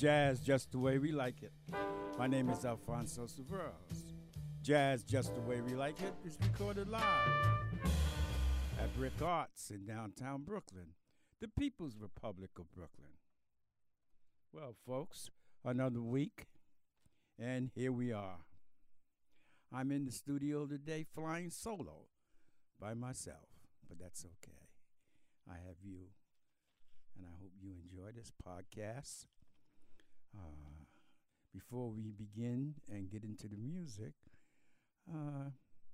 Jazz Just the Way We Like It. My name is Alfonso Severos. Jazz Just the Way We Like It is recorded live at BRIC Arts in downtown Brooklyn, the People's Republic of Brooklyn. Well, folks, another week, and here we are. I'm in the studio today flying solo by myself, but that's okay. I have you, and I hope you enjoy this podcast. Uh, before we begin and get into the music, uh,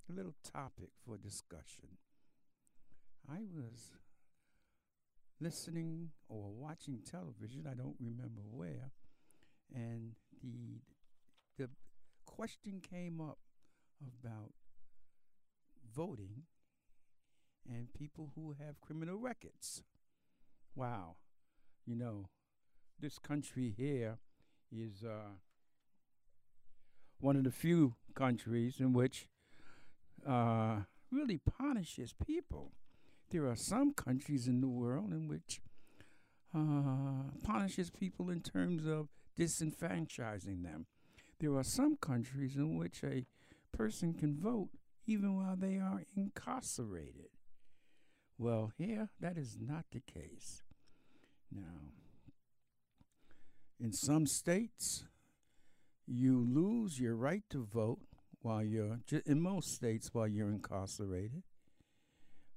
a little topic for discussion. I was listening or watching television, I don't remember where, and the the question came up about voting and people who have criminal records. Wow. You know, this country here is uh, one of the few countries in which uh, really punishes people. There are some countries in the world in which uh, punishes people in terms of disenfranchising them. There are some countries in which a person can vote even while they are incarcerated. Well, here that is not the case. Now, in some states, you lose your right to vote while you're, in most states, while you're incarcerated.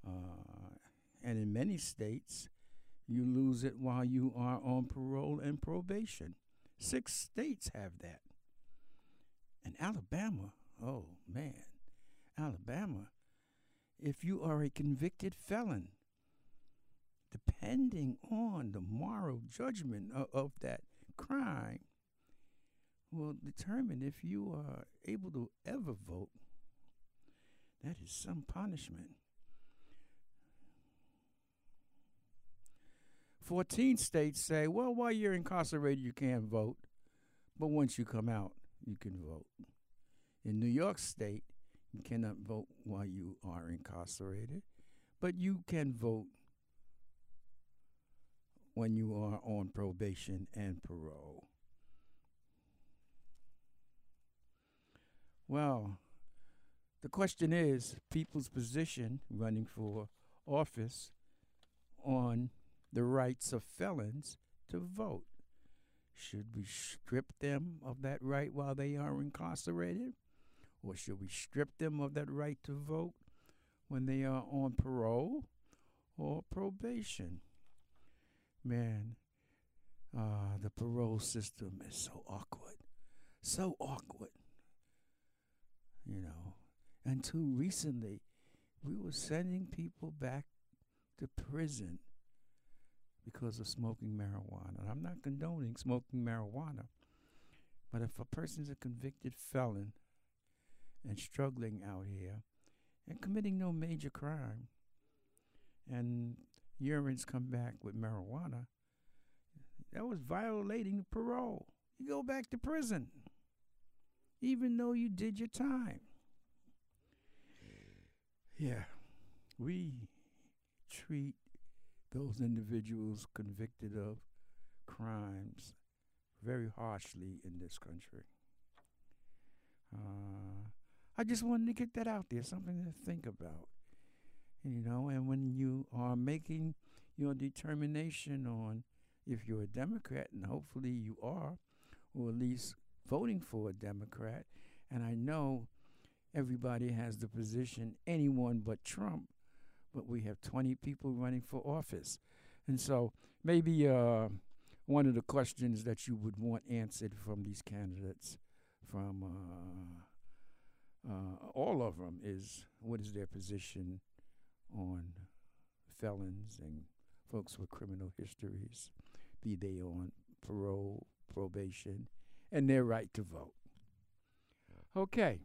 Uh, and in many states, you lose it while you are on parole and probation. Six states have that. And Alabama, oh man, Alabama, if you are a convicted felon, depending on the moral judgment of, of that crime, will determine if you are able to ever vote. That is some punishment. 14 states say, well, while you're incarcerated, you can't vote, but once you come out, you can vote. In New York State, you cannot vote while you are incarcerated, but you can vote when you are on probation and parole. Well, the question is people's position running for office on the rights of felons to vote. Should we strip them of that right while they are incarcerated? Or should we strip them of that right to vote when they are on parole or probation? Man, uh, the parole system is so awkward. So awkward. You know, until recently, we were sending people back to prison because of smoking marijuana. I'm not condoning smoking marijuana, but if a person is a convicted felon and struggling out here and committing no major crime, and urines come back with marijuana, that was violating parole. You go back to prison, even though you did your time. Yeah, we treat those individuals convicted of crimes very harshly in this country. Uh, I just wanted to get that out there, something to think about. You know, and when you are making your determination on if you're a Democrat, and hopefully you are, or at least voting for a Democrat, and I know everybody has the position anyone but Trump but we have 20 people running for office. And so maybe uh, one of the questions that you would want answered from these candidates, from uh, uh, all of them, is what is their position on felons and folks with criminal histories, be they on parole, probation, and their right to vote. Okay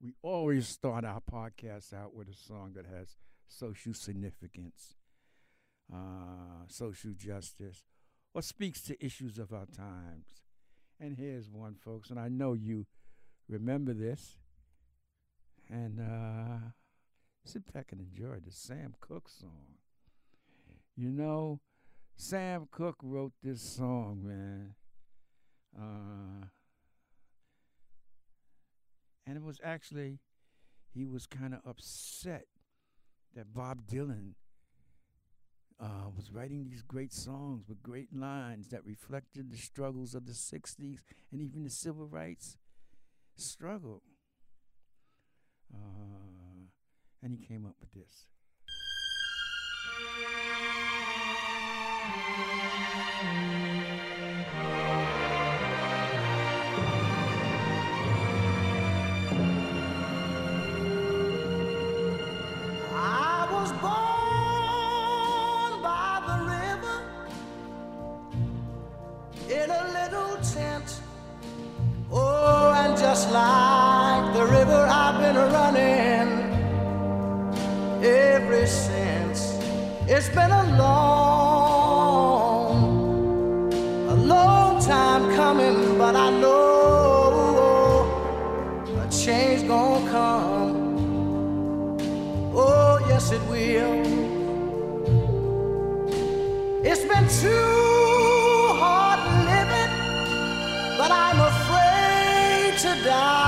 we always start our podcast out with a song that has social significance, uh, social justice, or speaks to issues of our times. And here's one, folks, and I know you remember this. And uh, sit back and enjoy the Sam Cooke song. You know, Sam Cooke wrote this song, man. Uh, and it was actually, he was kind of upset that Bob Dylan uh, was writing these great songs with great lines that reflected the struggles of the 60s and even the civil rights struggle. Uh, and he came up with this. I was born by the river in a little tent. Oh, and just like the river I've been running ever since. It's been a long, a long time coming, but I know a change gonna come. Oh, yes, it will. It's been too hard living, but I'm afraid to die.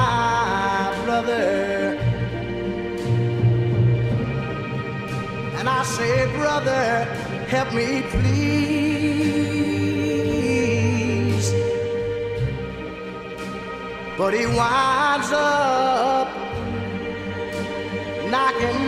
brother, help me please. But he winds up knocking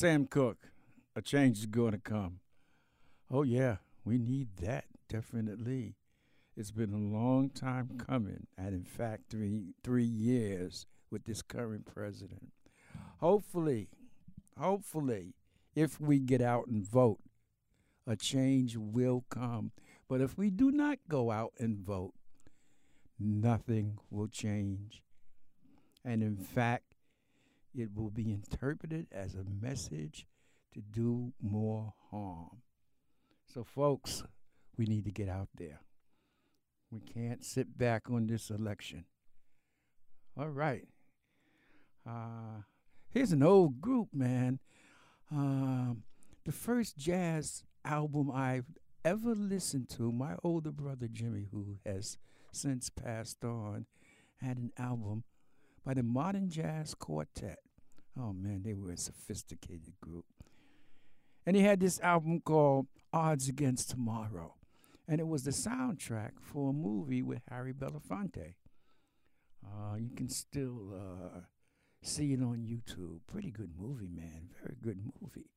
Sam Cooke, a change is going to come. Oh, yeah, we need that, definitely. It's been a long time coming, and in fact, three, three years with this current president. Hopefully, hopefully, if we get out and vote, a change will come. But if we do not go out and vote, nothing will change. And in fact, it will be interpreted as a message to do more harm. So, folks, we need to get out there. We can't sit back on this election. All right. Uh, here's an old group, man. Um, the first jazz album I've ever listened to, my older brother Jimmy, who has since passed on, had an album by the Modern Jazz Quartet. Oh man, they were a sophisticated group. And he had this album called Odds Against Tomorrow. And it was the soundtrack for a movie with Harry Belafonte. Uh, you can still uh, see it on YouTube. Pretty good movie, man. Very good movie.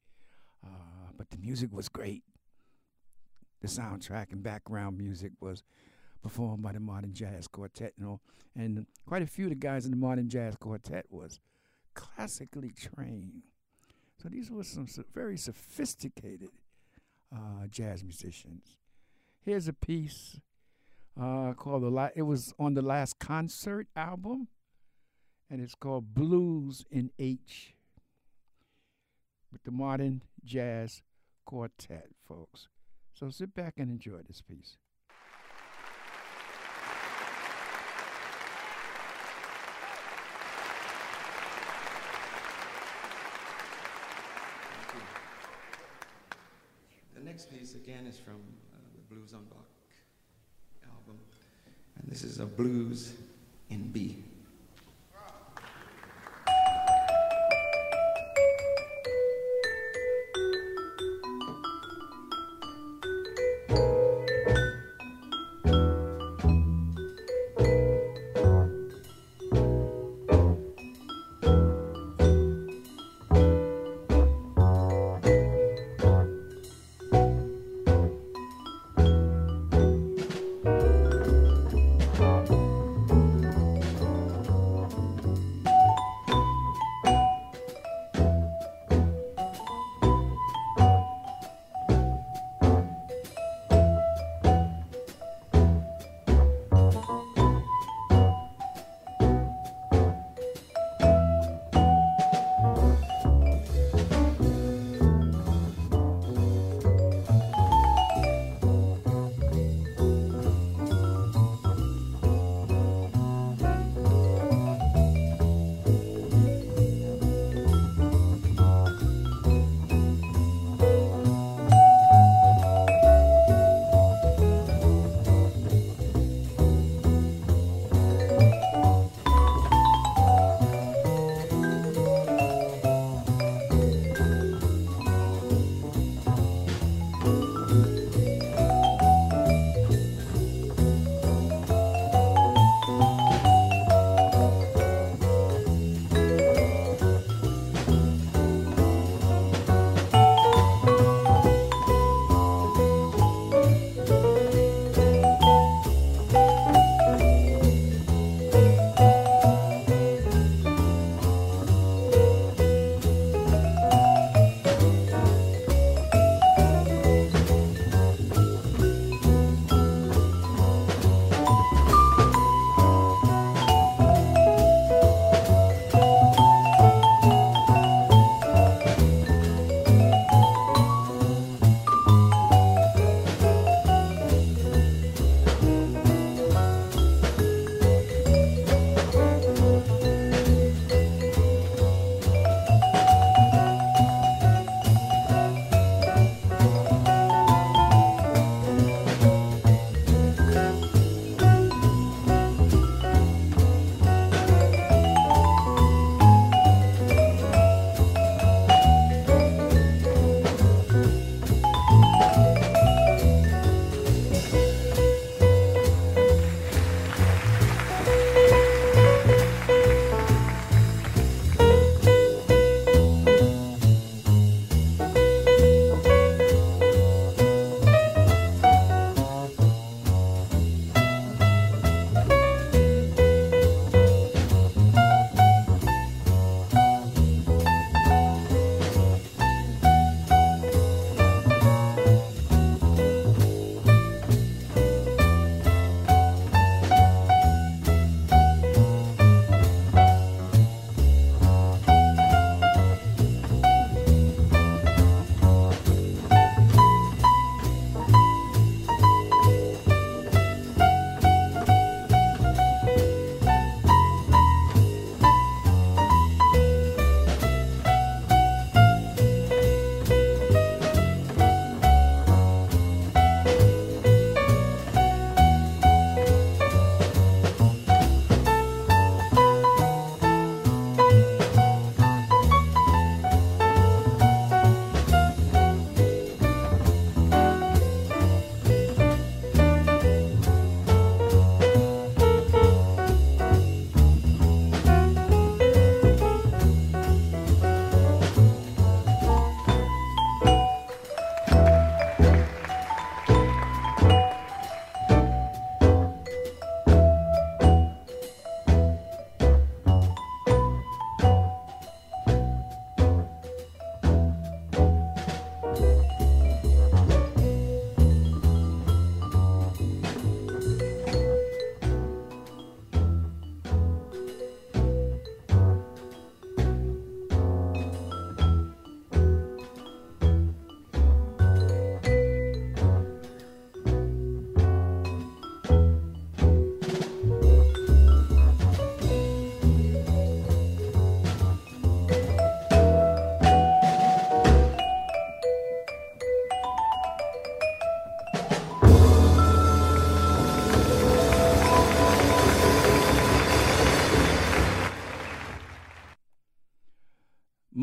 Uh, but the music was great. The soundtrack and background music was performed by the Modern Jazz Quartet. You know, and quite a few of the guys in the Modern Jazz Quartet was classically trained. So these were some so very sophisticated uh, jazz musicians. Here's a piece uh, called the La- it was on the last concert album, and it's called Blues in H with the Modern Jazz Quartet, folks. So sit back and enjoy this piece. The next piece again is from uh, the Blues on Bach album, and this is a blues in B.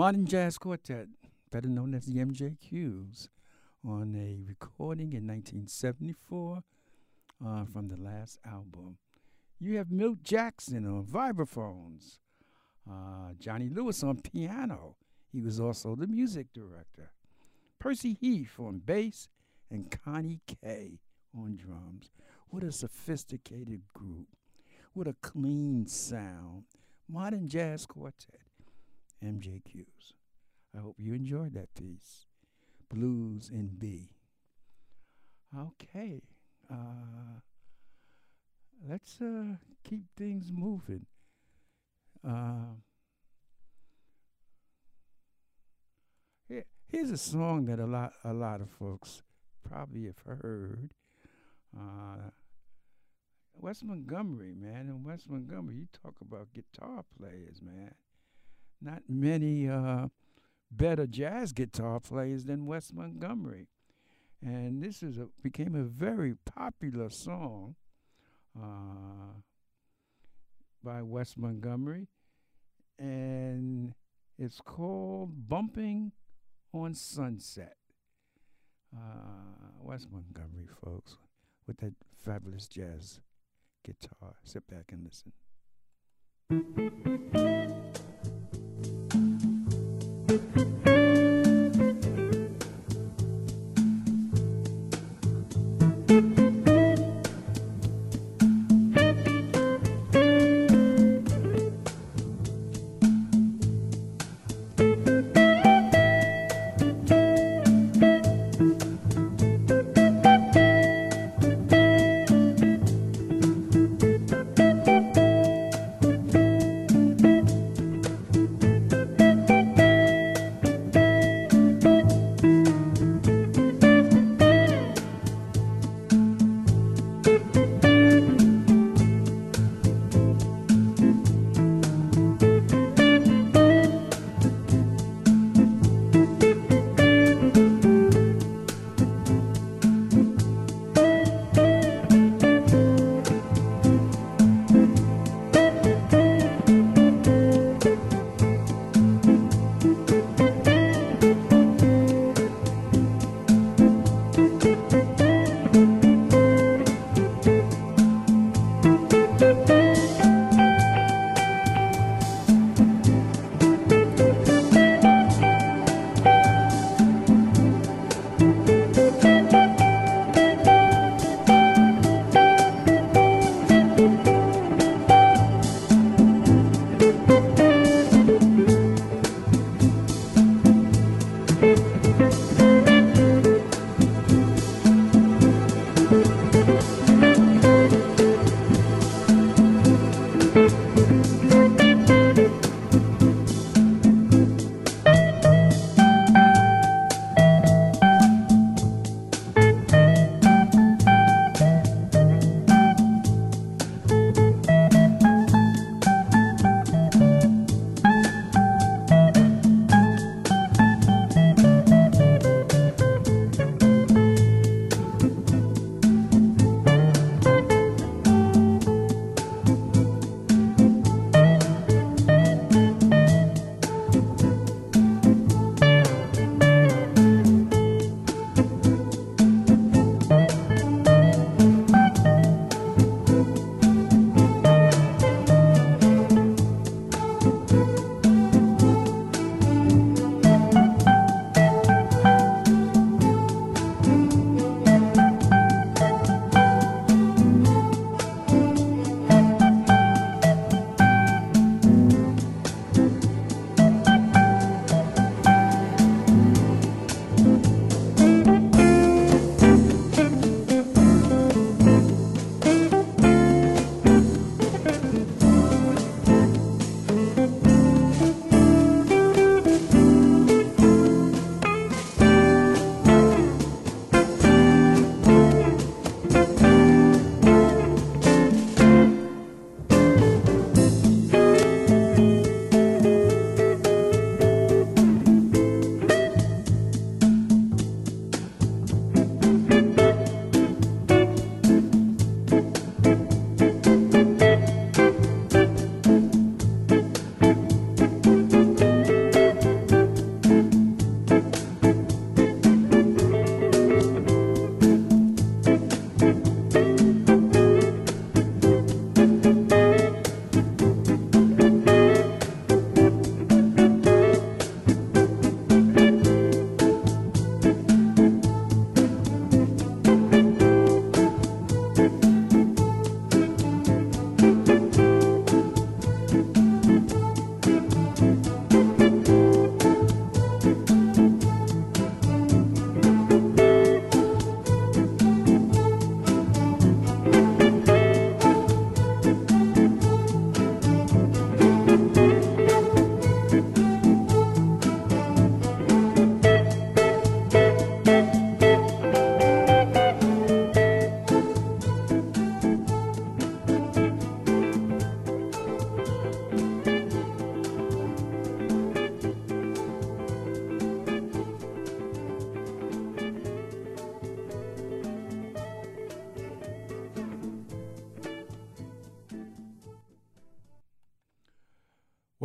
Modern Jazz Quartet, better known as the MJQs, on a recording in 1974 uh, from the last album. You have Milt Jackson on vibraphones, uh, Johnny Lewis on piano. He was also the music director. Percy Heath on bass, and Connie Kay on drums. What a sophisticated group. What a clean sound. Modern Jazz Quartet, MJQs. I hope you enjoyed that piece. Blues in B. Okay. Uh, let's uh, keep things moving. Uh, here, here's a song that a lot a lot of folks probably have heard. Uh, Wes Montgomery, man, in Wes Montgomery, you talk about guitar players, man. Not many uh, better jazz guitar players than Wes Montgomery, and this is a became a very popular song uh, by Wes Montgomery, and it's called "Bumping on Sunset." Uh, Wes Montgomery, folks, with that fabulous jazz guitar. Sit back and listen.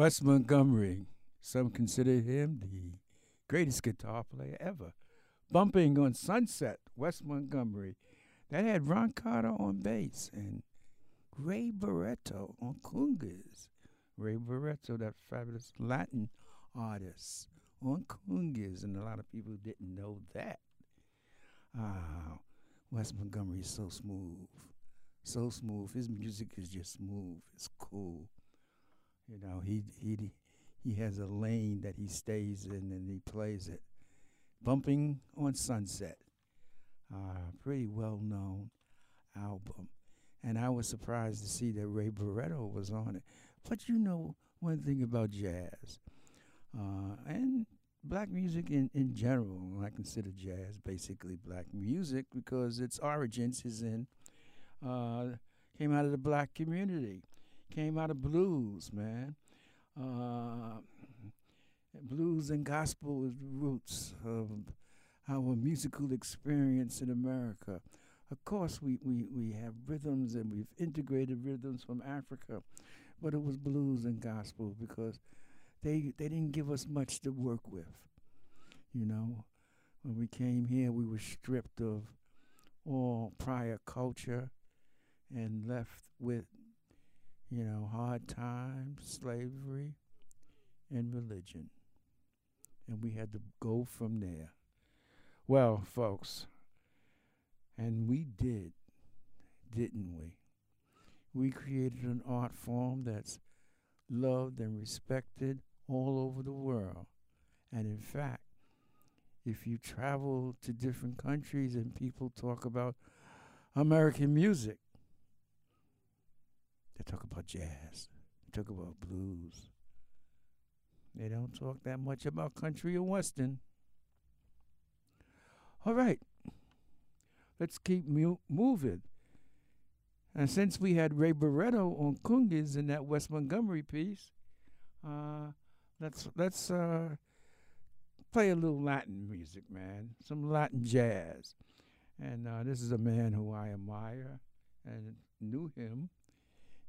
Wes Montgomery, some consider him the greatest guitar player ever. Bumping on Sunset, Wes Montgomery. That had Ron Carter on bass and Ray Barretto on congas. Ray Barretto, that fabulous Latin artist on congas, and a lot of people didn't know that. Ah, Wes Montgomery is so smooth, so smooth. His music is just smooth. It's cool. You know, he he he has a lane that he stays in and he plays it. Bumping on Sunset, uh, pretty well known album. And I was surprised to see that Ray Barretto was on it. But you know one thing about jazz uh, and black music in, in general, I consider jazz basically black music because its origins is in, uh, came out of the black community came out of blues, man. Uh, blues and gospel is the roots of our musical experience in America. Of course, we, we, we have rhythms and we've integrated rhythms from Africa, but it was blues and gospel because they they didn't give us much to work with. You know, when we came here, we were stripped of all prior culture and left with you know, hard times, slavery, and religion. And we had to go from there. Well, folks, and we did, didn't we? We created an art form that's loved and respected all over the world. And in fact, if you travel to different countries and people talk about American music, they talk about jazz. They talk about blues. They don't talk that much about country or western. All right. Let's keep mu- moving. And since we had Ray Barretto on congas in that Wes Montgomery piece, uh, let's let's uh, play a little Latin music, man. Some Latin jazz. And uh, this is a man who I admire and knew him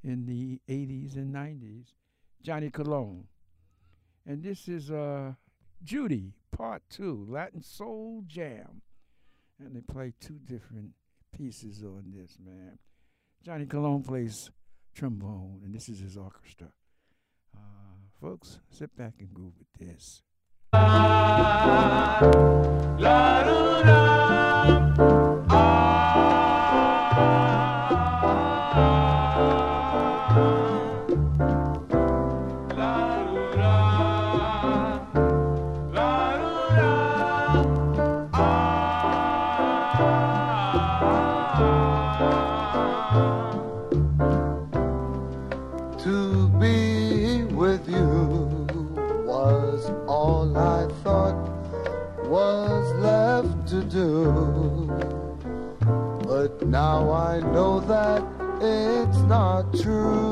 in the 80s and 90s, Johnny Colon. And this is uh, Judy, part two, Latin Soul Jam. And they play two different pieces on this, man. Johnny Colon plays trombone, and this is his orchestra. Uh, folks, sit back and groove with this. La, la, la, true.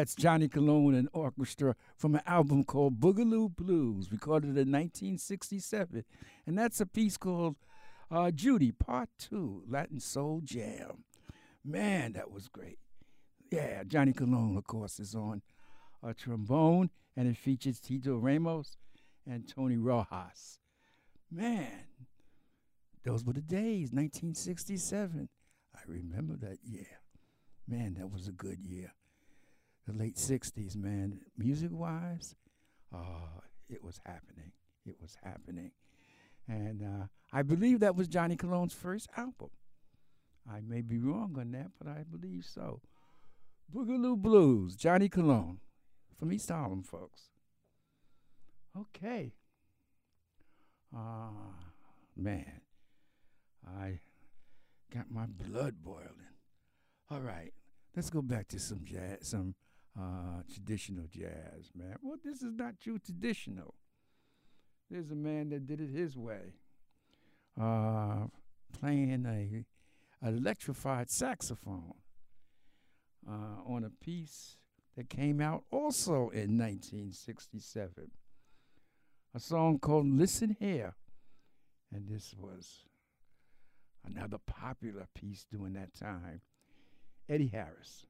That's Johnny Colon and orchestra from an album called Boogaloo Blues, recorded in 1967. And that's a piece called uh, Judy, Part 2, Latin Soul Jam. Man, that was great. Yeah, Johnny Colon, of course, is on a trombone, and it features Tito Ramos and Tony Rojas. Man, those were the days, 1967. I remember that year. Man, that was a good year. The late 60s, man. Music wise, uh, it was happening. It was happening. And uh, I believe that was Johnny Colon's first album. I may be wrong on that, but I believe so. Boogaloo Blues, Johnny Colon from East Harlem, folks. Okay. Ah, man. I got my blood boiling. All right, let's go back to some jazz, some uh, traditional jazz, man. Well, this is not true traditional. There's a man that did it his way, uh, playing a electrified saxophone uh, on a piece that came out also in 1967. A song called Listen Here. And this was another popular piece during that time. Eddie Harris.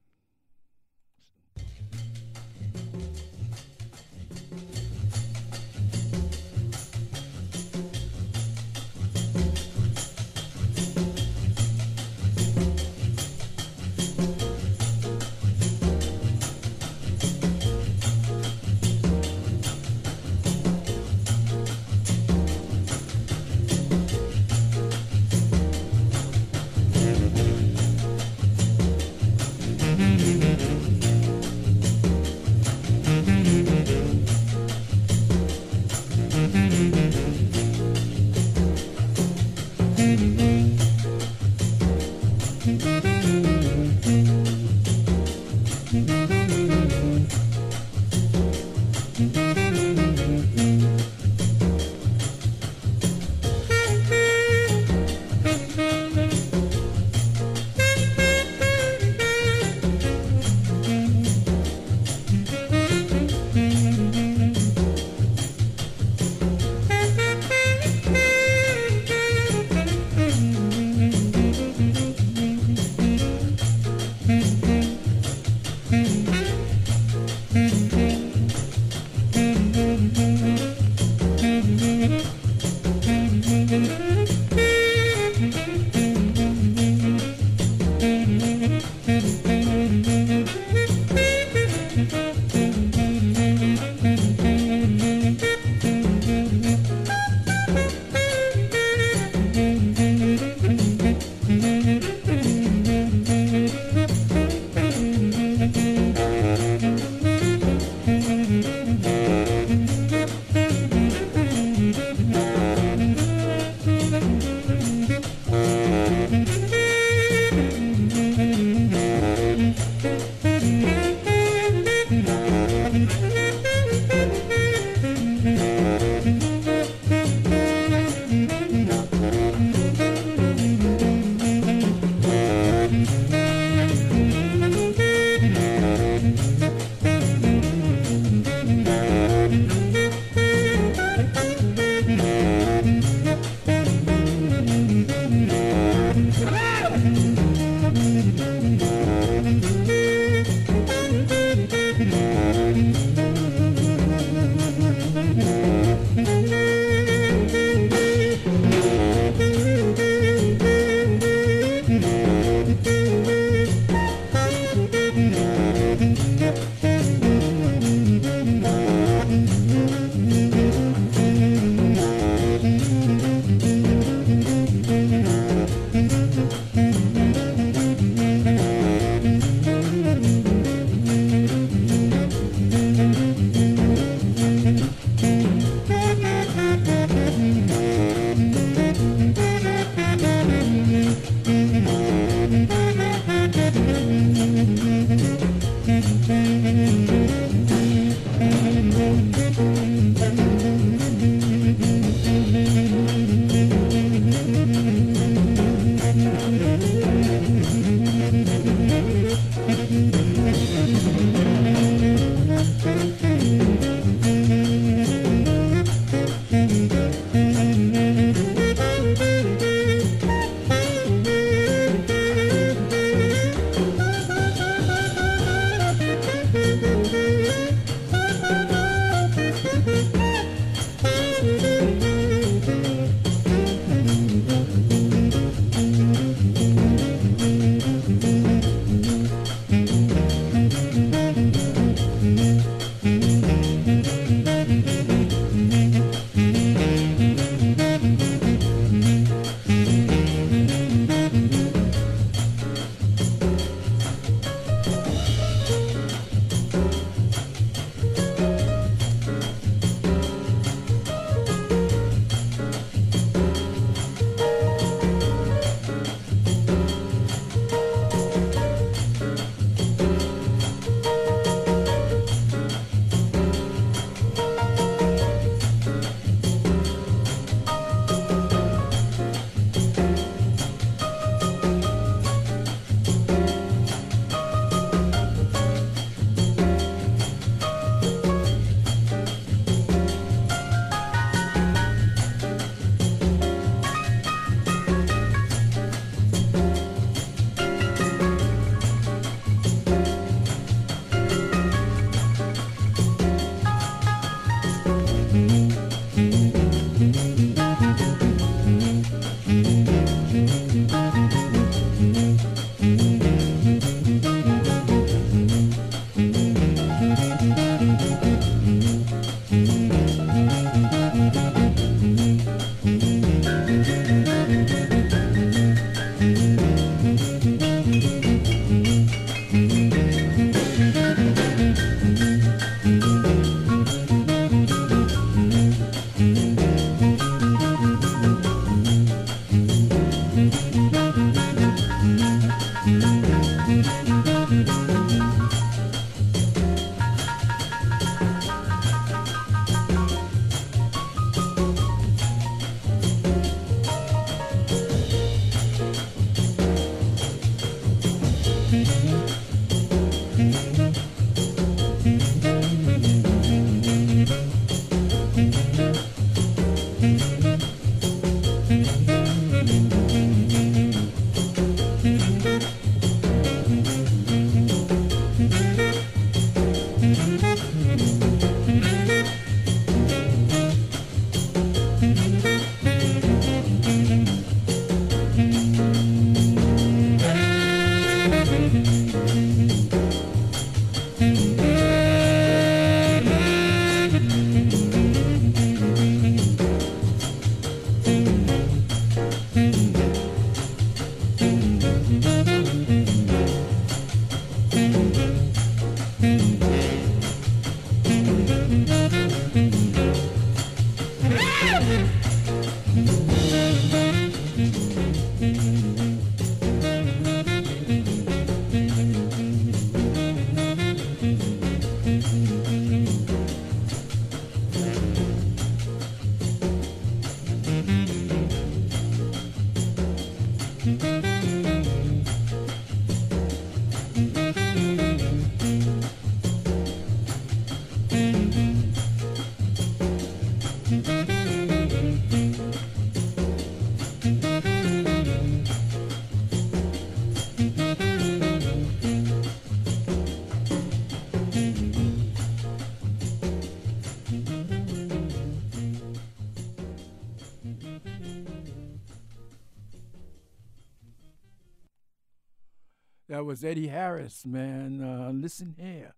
That was Eddie Harris, man. Uh, listen here.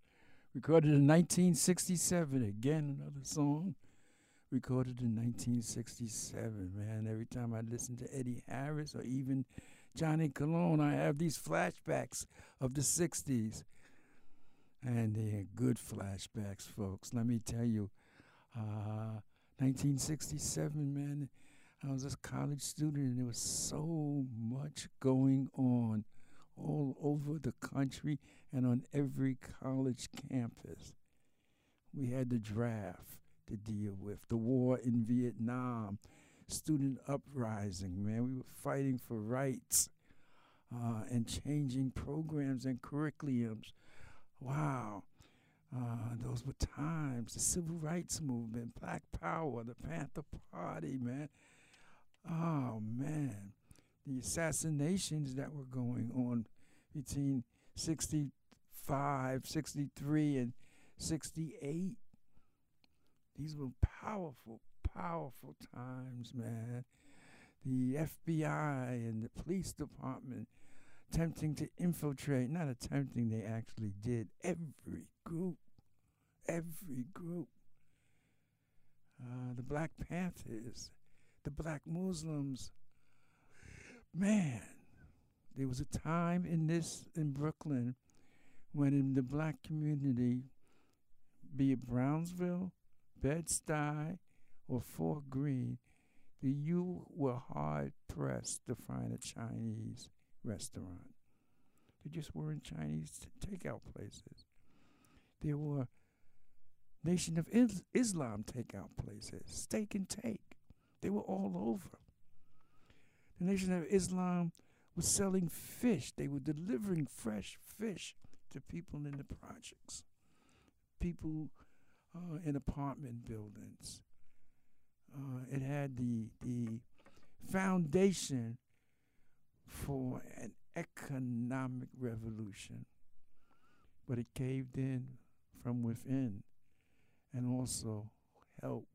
Recorded in 1967. Again, another song. Recorded in 1967, man. Every time I listen to Eddie Harris or even Johnny Colon, I have these flashbacks of the 60s. And they're good flashbacks, folks. Let me tell you, uh, 1967, man, I was a college student and there was so much going on all over the country and on every college campus. We had the draft to deal with, the war in Vietnam, student uprising, man. We were fighting for rights uh, and changing programs and curriculums. Wow. Uh, those were times. The civil rights movement, Black Power, the Panther Party, man. Oh, man the assassinations that were going on between 65, 63, and 68. These were powerful, powerful times, man. The FBI and the police department attempting to infiltrate, not attempting, they actually did. Every group, every group. Uh, the Black Panthers, the Black Muslims, man, there was a time in this in Brooklyn when in the black community, be it Brownsville, Bed-Stuy, or Fort Greene, the you were hard pressed to find a Chinese restaurant. There just weren't Chinese takeout places. There were Nation of Islam takeout places, steak and take. They were all over. The Nation of Islam was selling fish. They were delivering fresh fish to people in the projects, people uh, in apartment buildings. Uh, it had the the foundation for an economic revolution, but it caved in from within, and also helped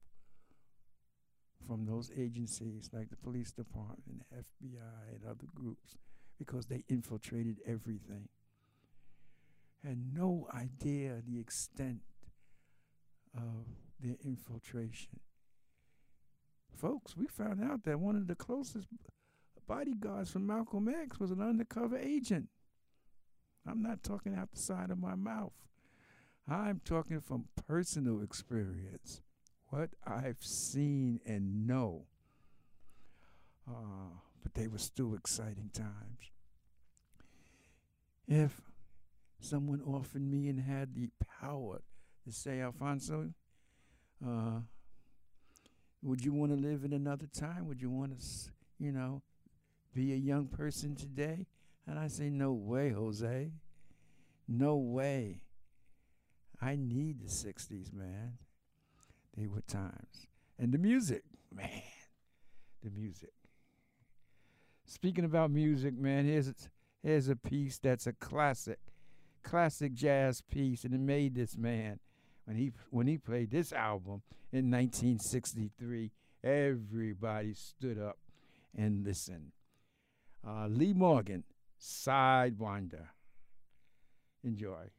from those agencies like the police department, FBI, and other groups because they infiltrated everything. Had no idea the extent of their infiltration. Folks, we found out that one of the closest bodyguards from Malcolm X was an undercover agent. I'm not talking out the side of my mouth. I'm talking from personal experience what I've seen and know. Uh, but they were still exciting times. If someone offered me and had the power to say, Alfonso, uh, would you want to live in another time? Would you want to, you know, be a young person today? And I say, no way, Jose. No way. I need the 60s, man. They were times. And the music, man, the music. Speaking about music, man, here's here's a piece that's a classic, classic jazz piece, and it made this man when he when he played this album in 1963. Everybody stood up and listened. Uh, Lee Morgan, Sidewinder. Enjoy.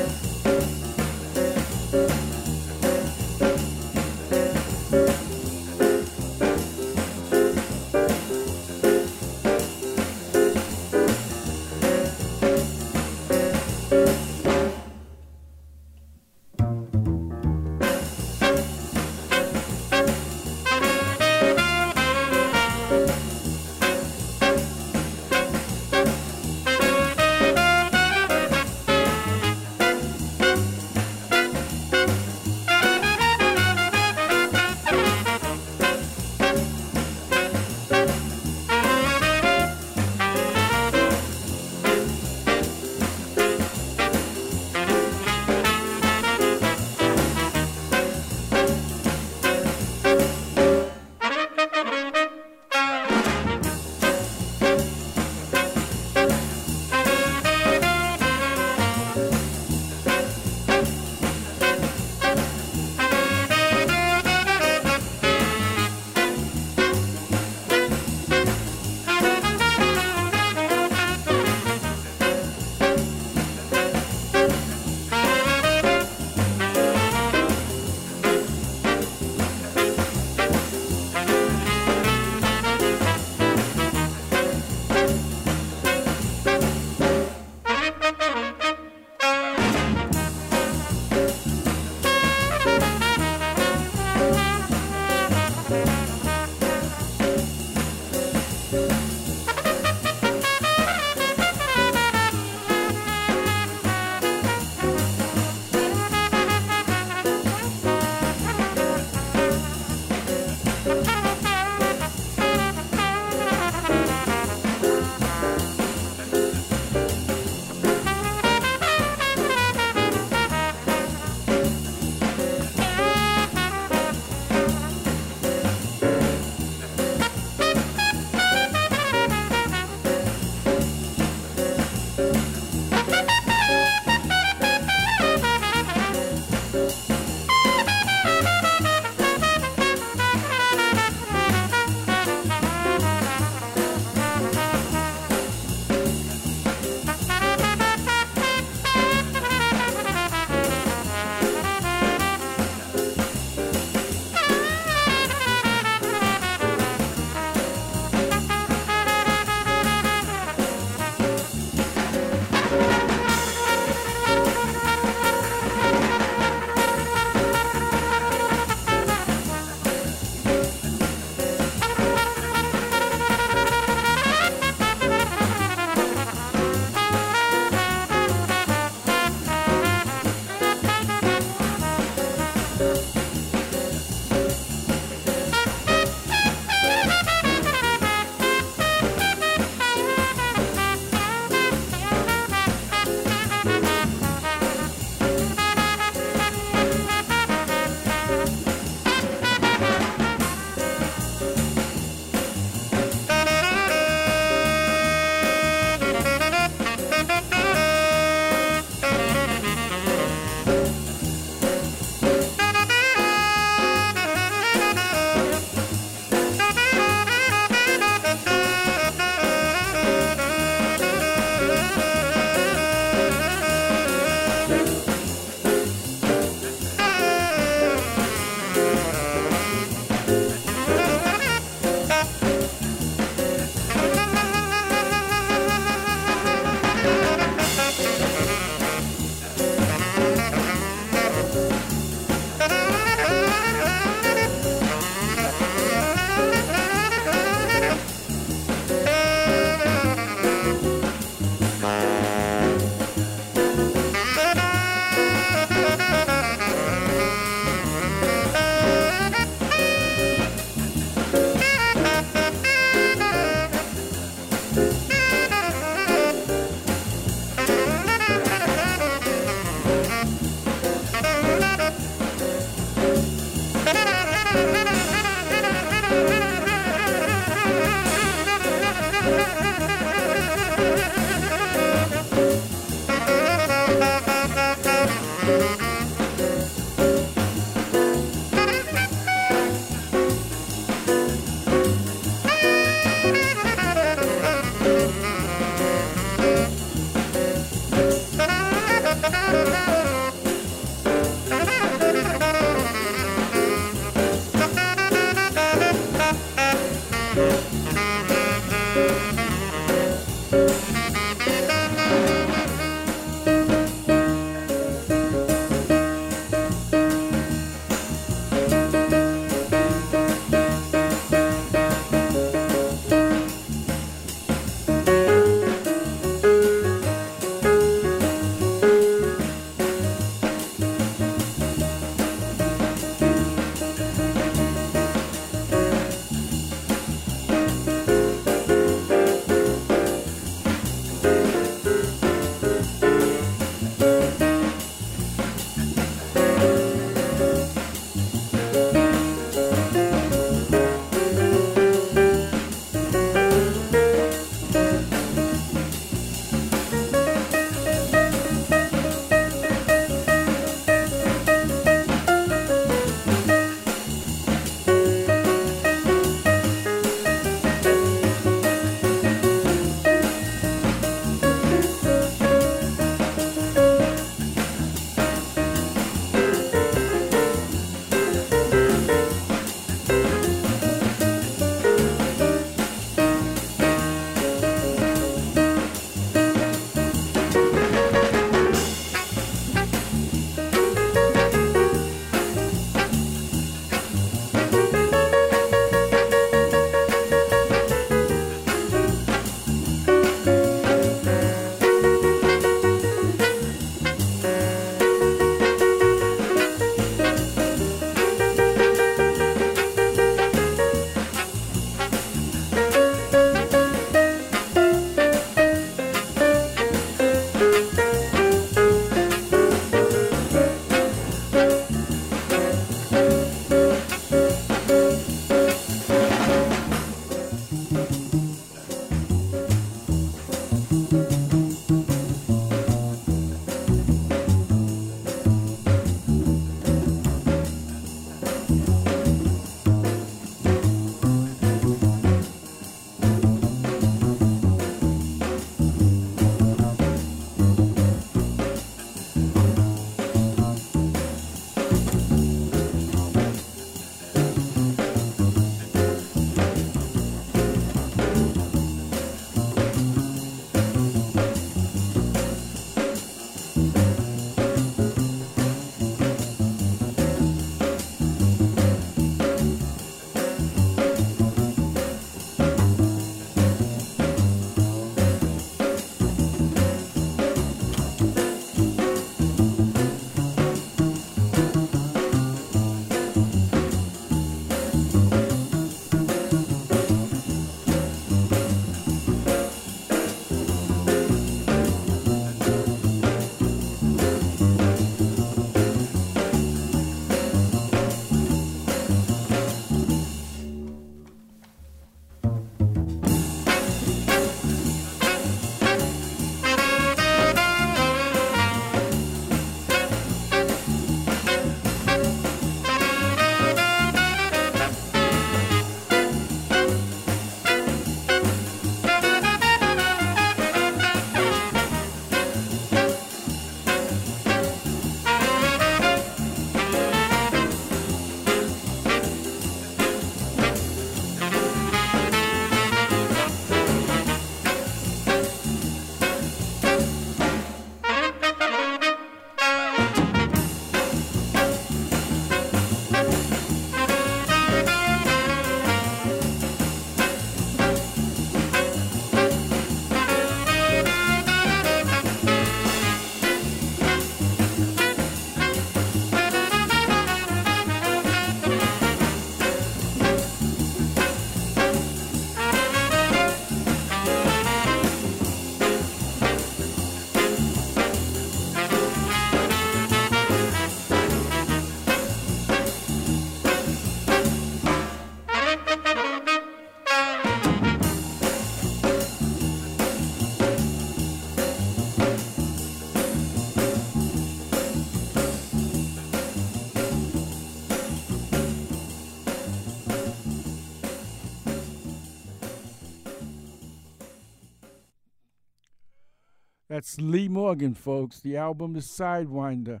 That's Lee Morgan, folks. The album is Sidewinder,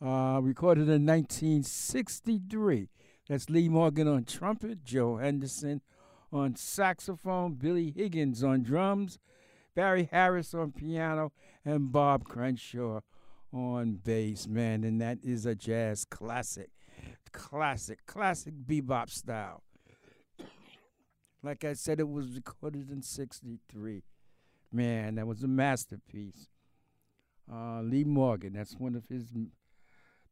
uh, recorded in 1963. That's Lee Morgan on trumpet, Joe Henderson on saxophone, Billy Higgins on drums, Barry Harris on piano, and Bob Cranshaw on bass, man. And that is a jazz classic. Classic, classic bebop style. Like I said, it was recorded in 63. Man, that was a masterpiece. Uh, Lee Morgan, that's one of his,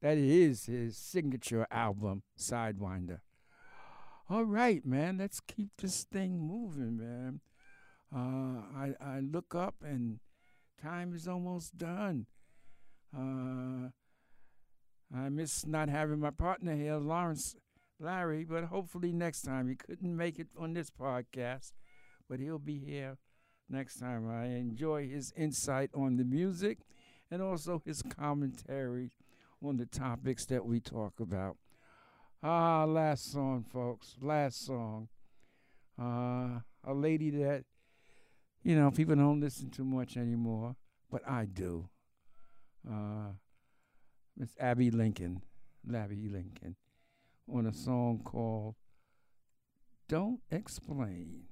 that is his signature album, Sidewinder. All right, man, let's keep this thing moving, man. Uh, I, I look up and time is almost done. Uh, I miss not having my partner here, Lawrence Larry, but hopefully next time. He couldn't make it on this podcast, but he'll be here next time. I enjoy his insight on the music and also his commentary on the topics that we talk about. Ah, last song, folks. Last song. Uh, a lady that, you know, people don't listen to much anymore, but I do. Uh, Miss Abbey Lincoln, Labby Lincoln, on a song called Don't Explain.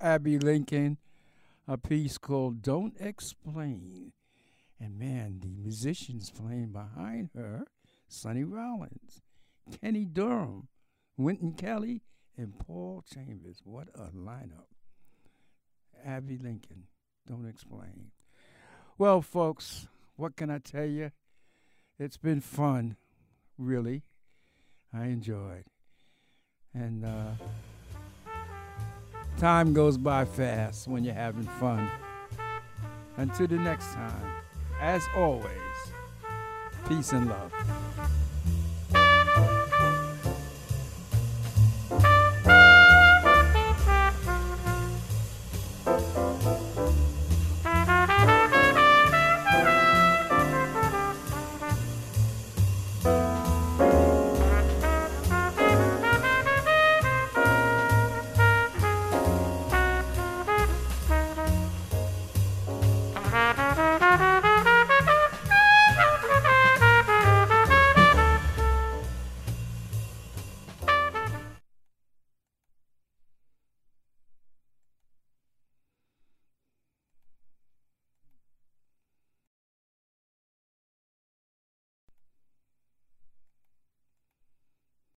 Abbey Lincoln, a piece called Don't Explain. And man, the musicians playing behind her Sonny Rollins, Kenny Dorham, Wynton Kelly, and Paul Chambers. What a lineup. Abbey Lincoln, Don't Explain. Well, folks, what can I tell you? It's been fun, really. I enjoyed. And, uh, Time goes by fast when you're having fun. Until the next time, as always, peace and love.